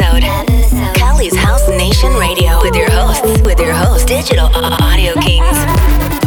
episode. Cali's House Nation Radio with your hosts, with your host, Digital Audio Kings.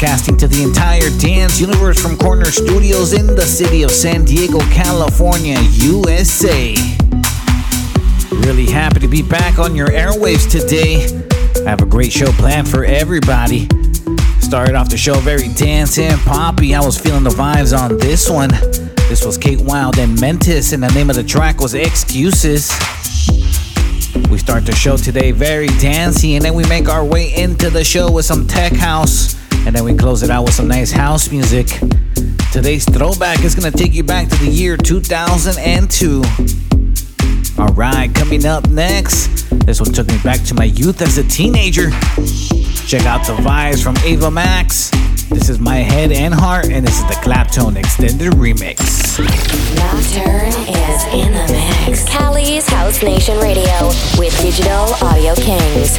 Broadcasting to the entire dance universe from Corner Studios in the city of San Diego, California, USA. Really happy to be back on your airwaves today. I have a great show planned for everybody. Started off the show very dance and poppy. I was feeling the vibes on this one. This was Kate Wild and Mentis, and the name of the track was Excuses. We start the show today very dancey, and then we make our way into the show with some tech house, and then we close it out with some nice house music. Today's throwback is gonna take you back to the year 2002. Alright, coming up next, this one took me back to my youth as a teenager. Check out the vibes from Ava Max. This is My Head and Heart, and this is the Claptone Extended Remix. Nocturne is in the mix. Cali's House Nation Radio with Digital Audio Kings.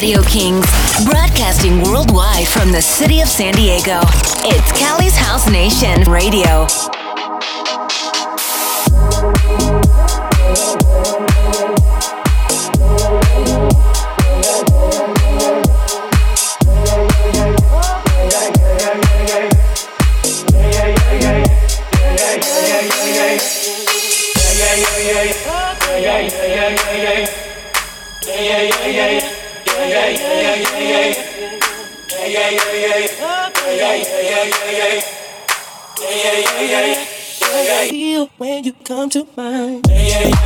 Radio Kings, broadcasting worldwide from the city of San Diego. It's Cali's House Nation Radio. to mind.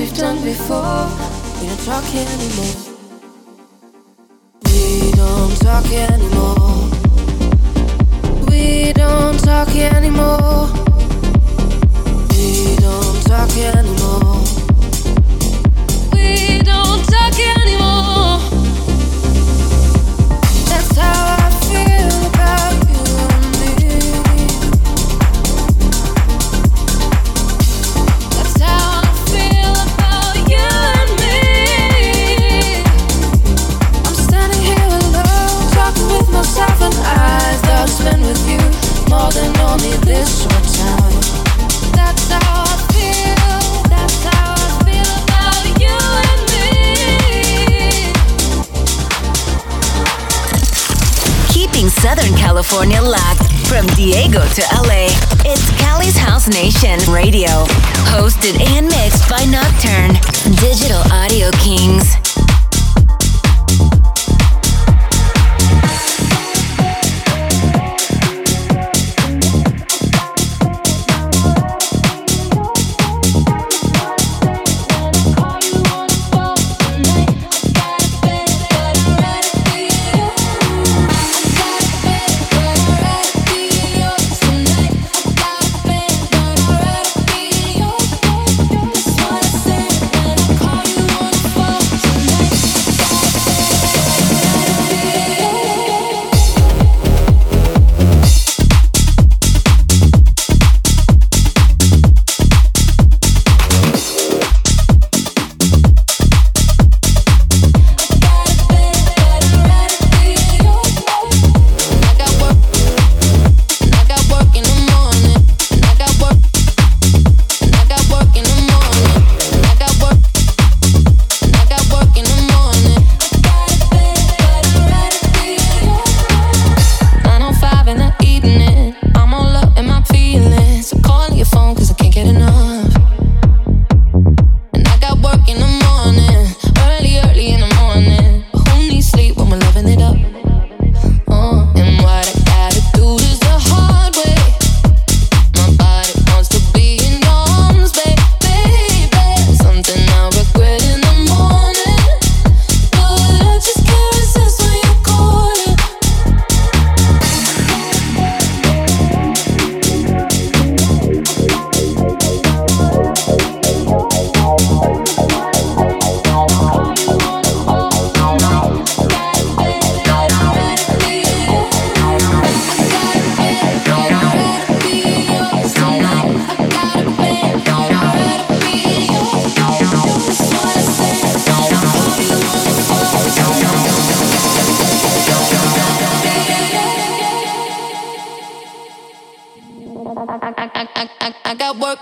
We've done before. We don't talk anymore.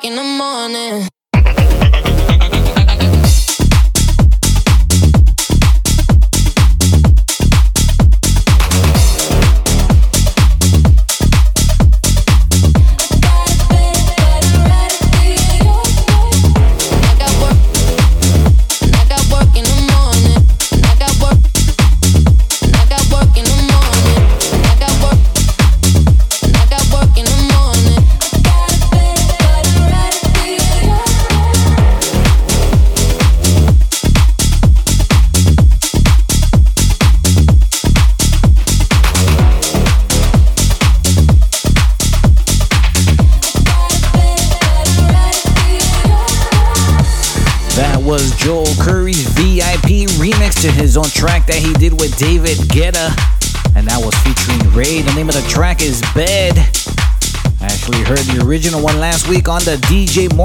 In the morning.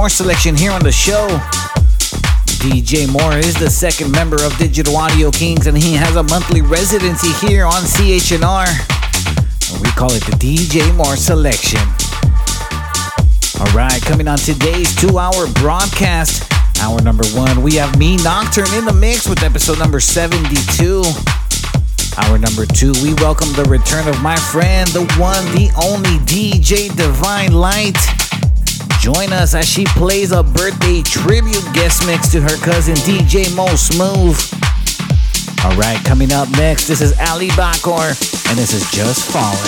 Moore selection here on the show. DJ Moore is the second member of Digital Audio Kings, and he has a monthly residency here on CHNR. And we call it the DJ Moore selection. Alright, coming on today's two hour broadcast. Hour number one, we have me, Nocturne, in the mix with episode number 72. Hour number two, we welcome the return of my friend, the one, the only DJ Divine Light. Join us as she plays a birthday tribute guest mix to her cousin DJ Mo Smooth. All right, coming up next, this is Ali Bakgor, and this is Just Falling.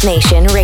Take it.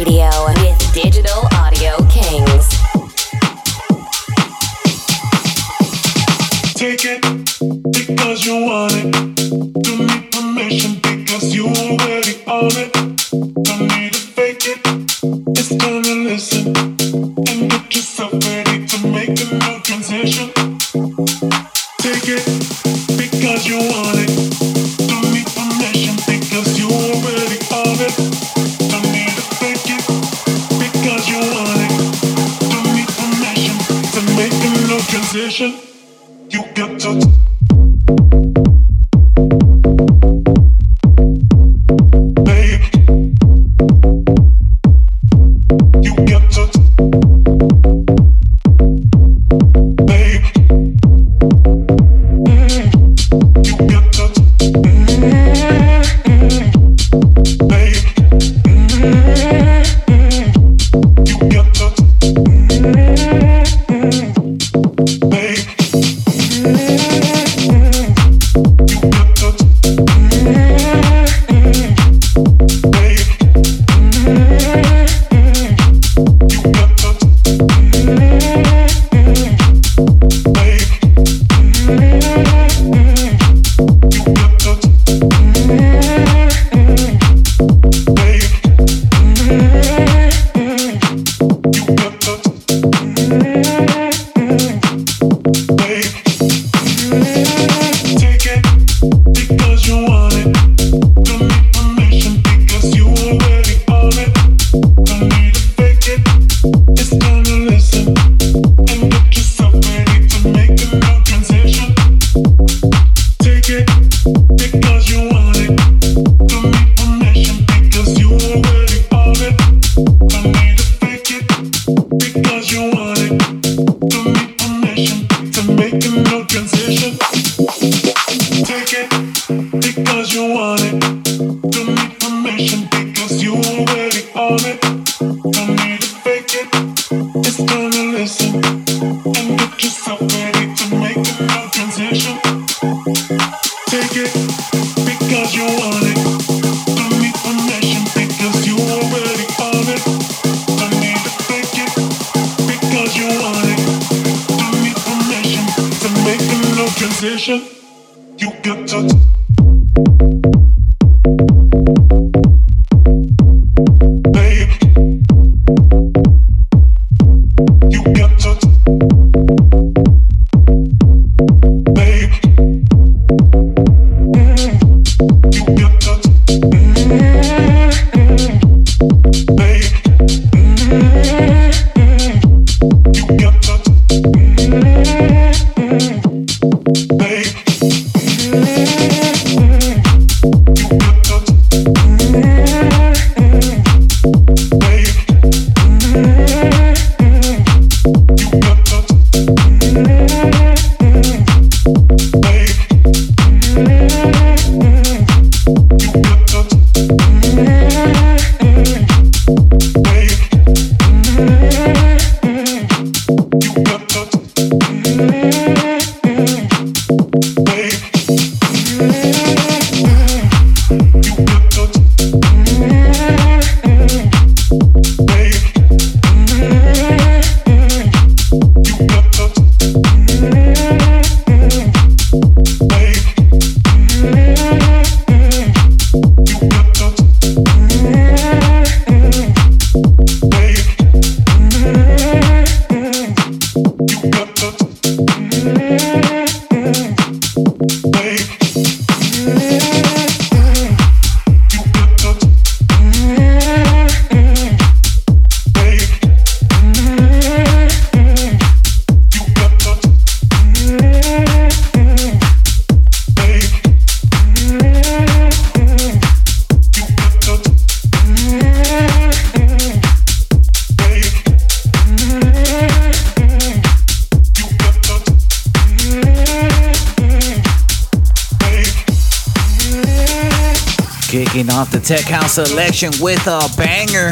Tech House selection with a banger.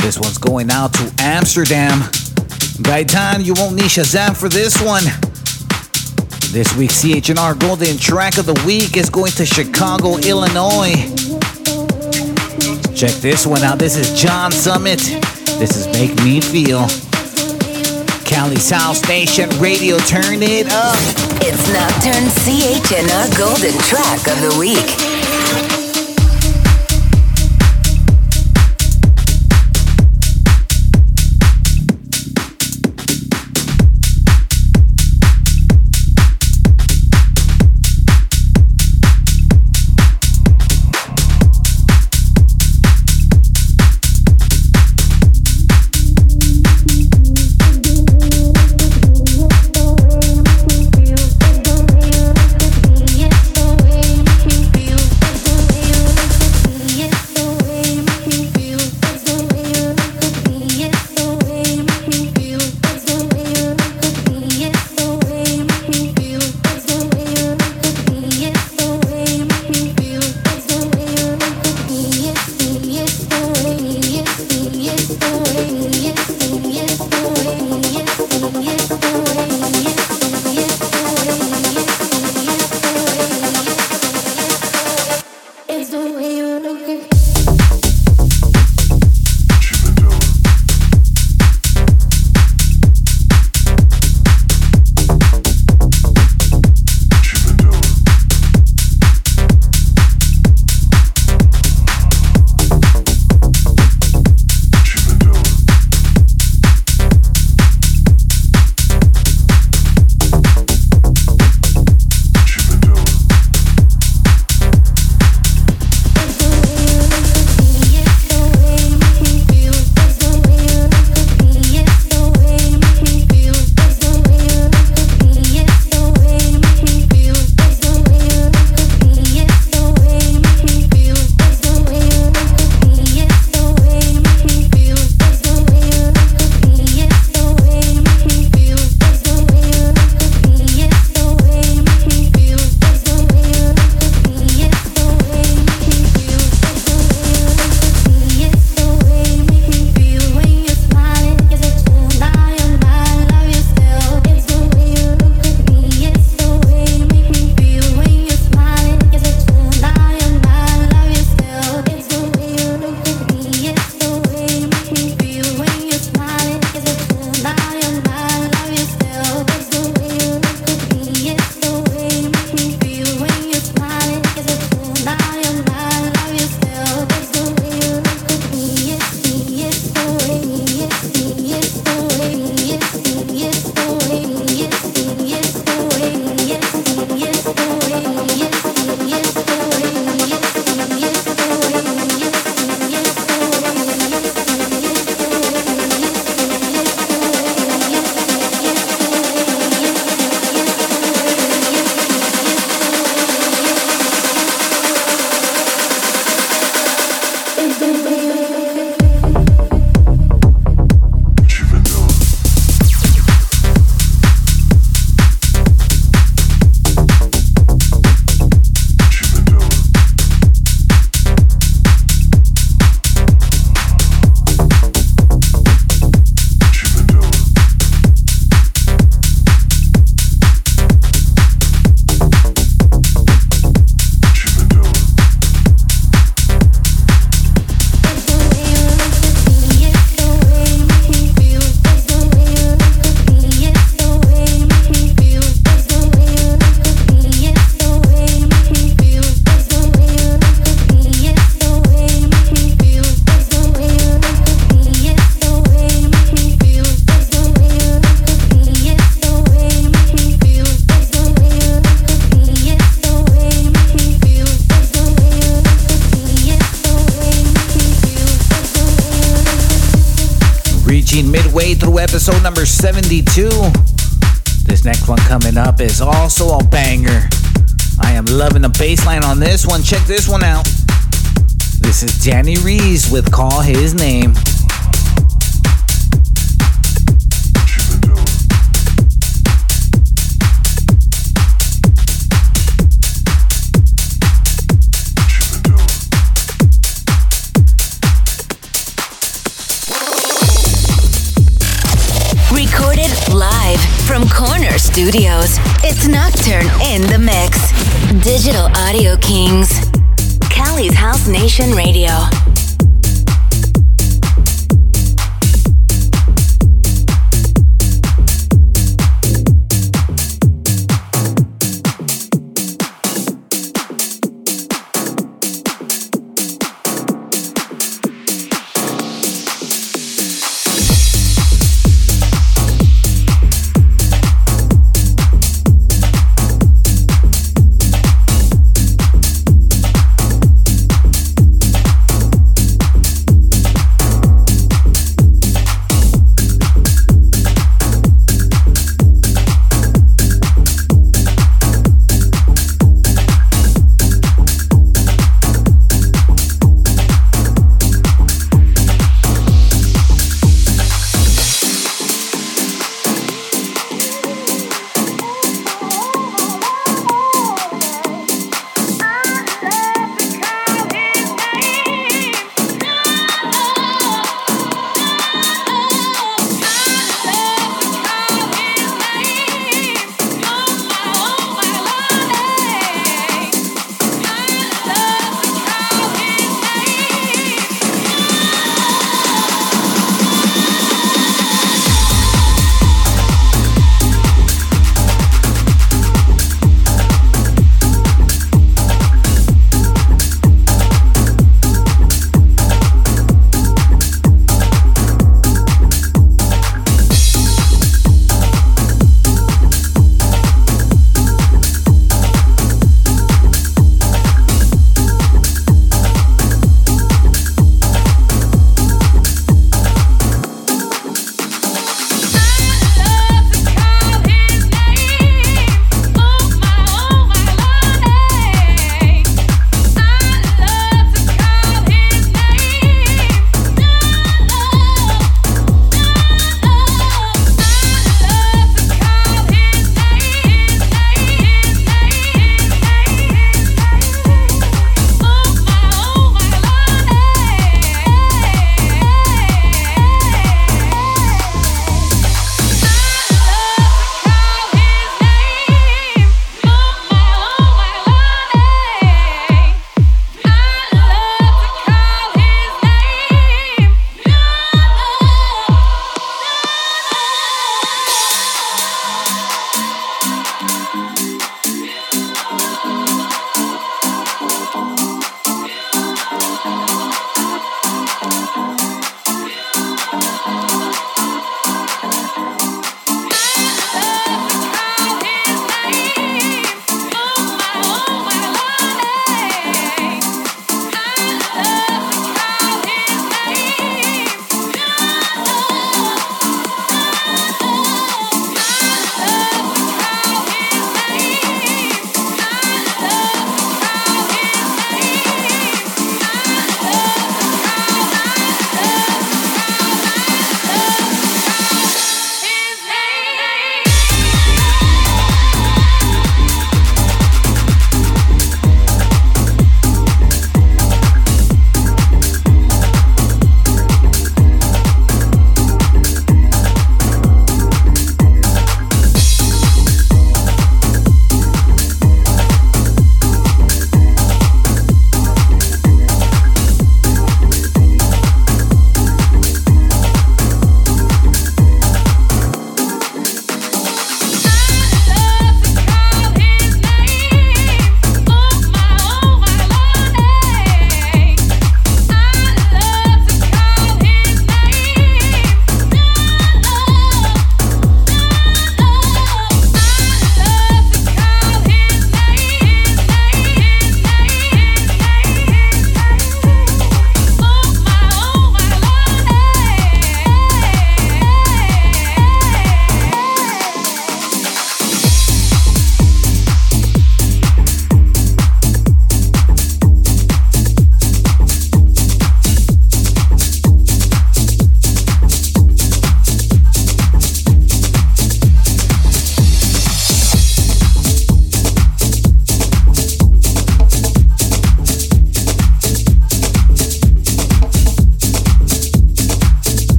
This one's going out to Amsterdam. Gaetan, you won't need Shazam for this one. This week's CHNR Golden Track of the Week is going to Chicago, Illinois. Check this one out. This is John Summit. This is Make Me Feel. Cali's House Nation Radio, turn it up. It's Nocturne CHNR Golden Track of the Week. Reaching midway through episode number 72. This next one coming up is also a banger. I am loving the bass line on this one. Check this one out. This is Danny Rhys with Call His Name. From Corner Studios. It's Nocturne in the Mix. Digital Audio Kings. Cali's House Nation Radio.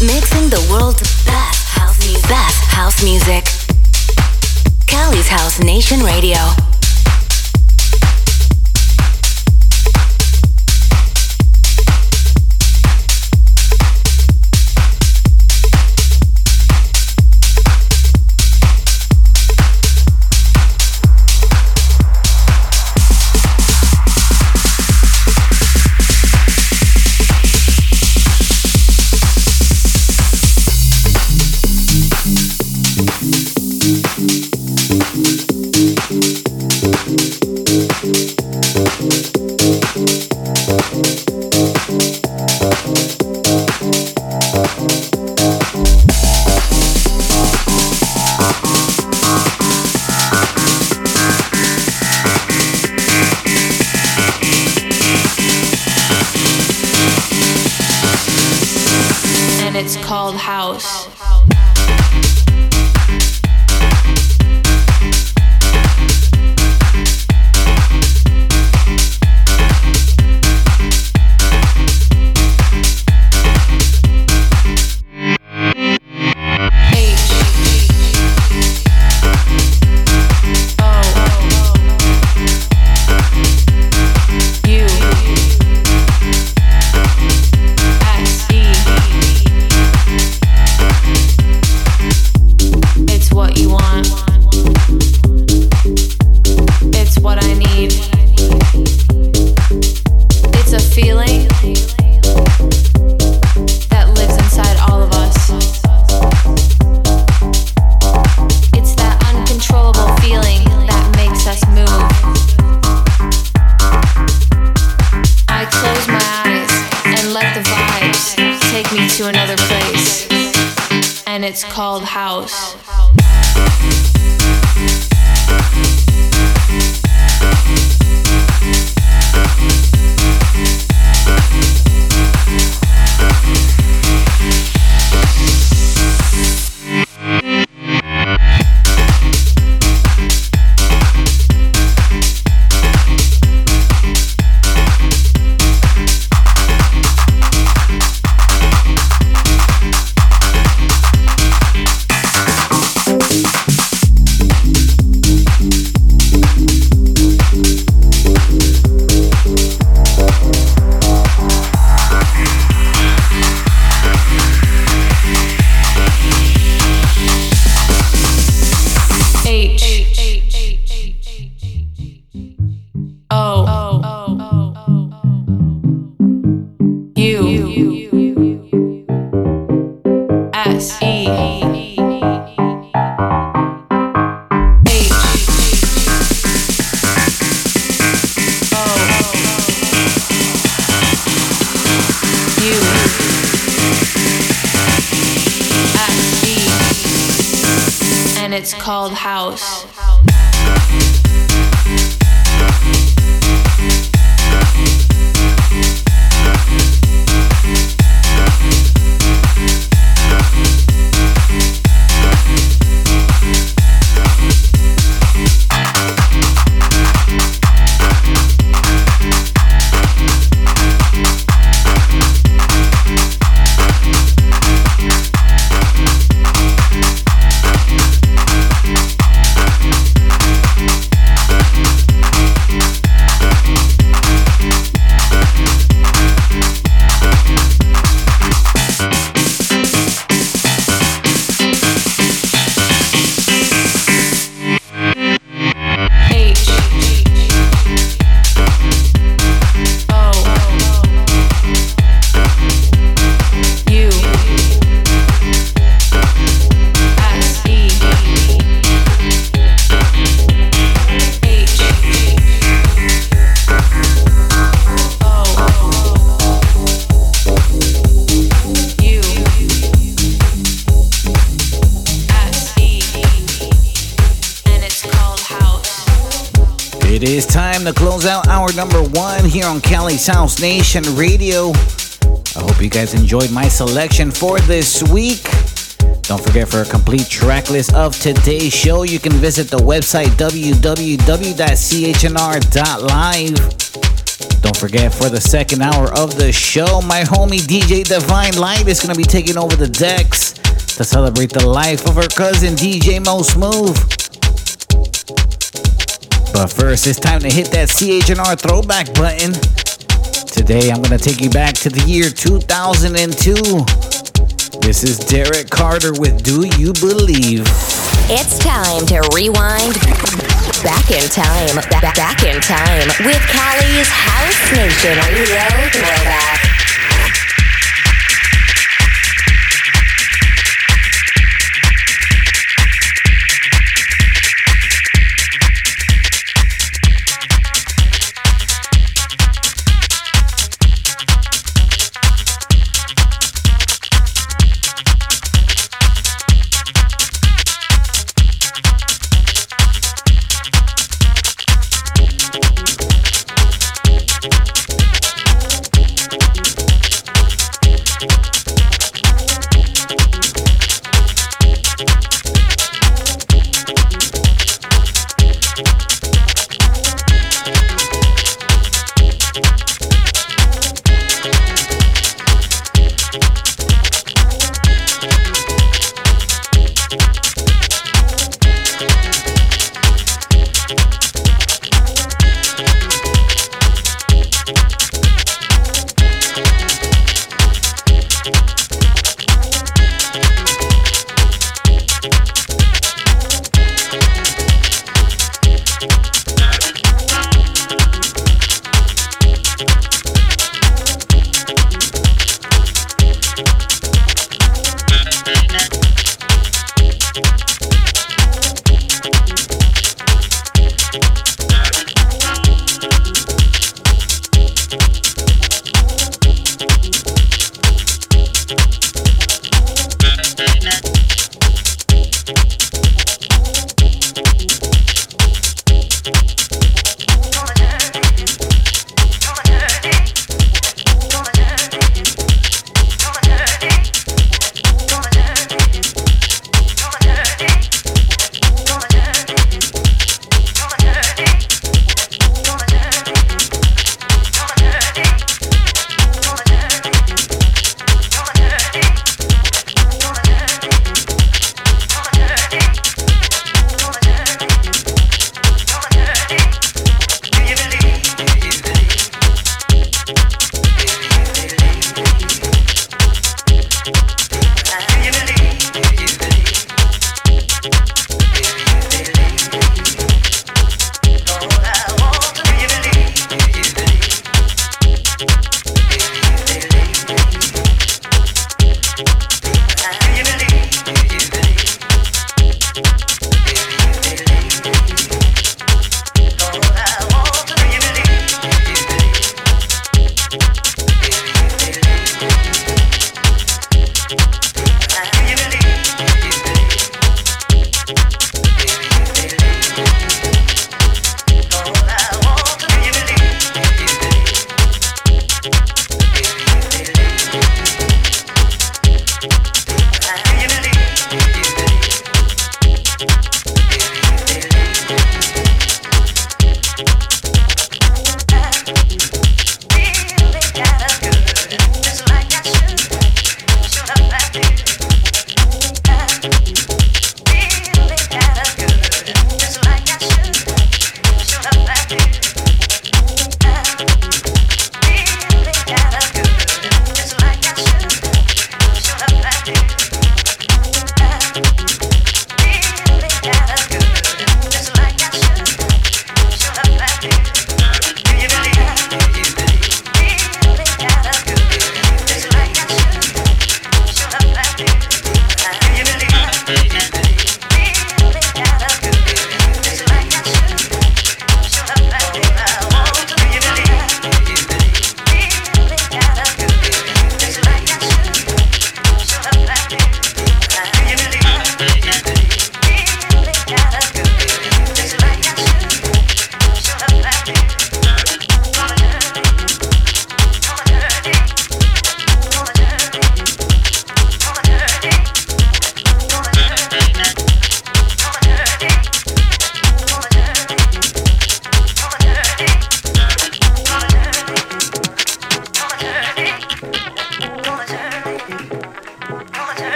Mixing the world's best house music. Best house music. Cali's House Nation Radio. Here on Cali's House Nation Radio. I hope you guys enjoyed my selection for this week. Don't forget for a complete track list of today's show, you can visit the website www.chnr.live. Don't forget, for the second hour of the show, my homie DJ Divine Light is going to be taking over the decks to celebrate the life of her cousin DJ Mo Smooth. But first, it's time to hit that CHNR throwback button. Today, I'm going to take you back to the year 2002. This is Derrick Carter with Do You Believe? It's time to rewind back in time, back, in time with Cali's House Nation Radio Throwback.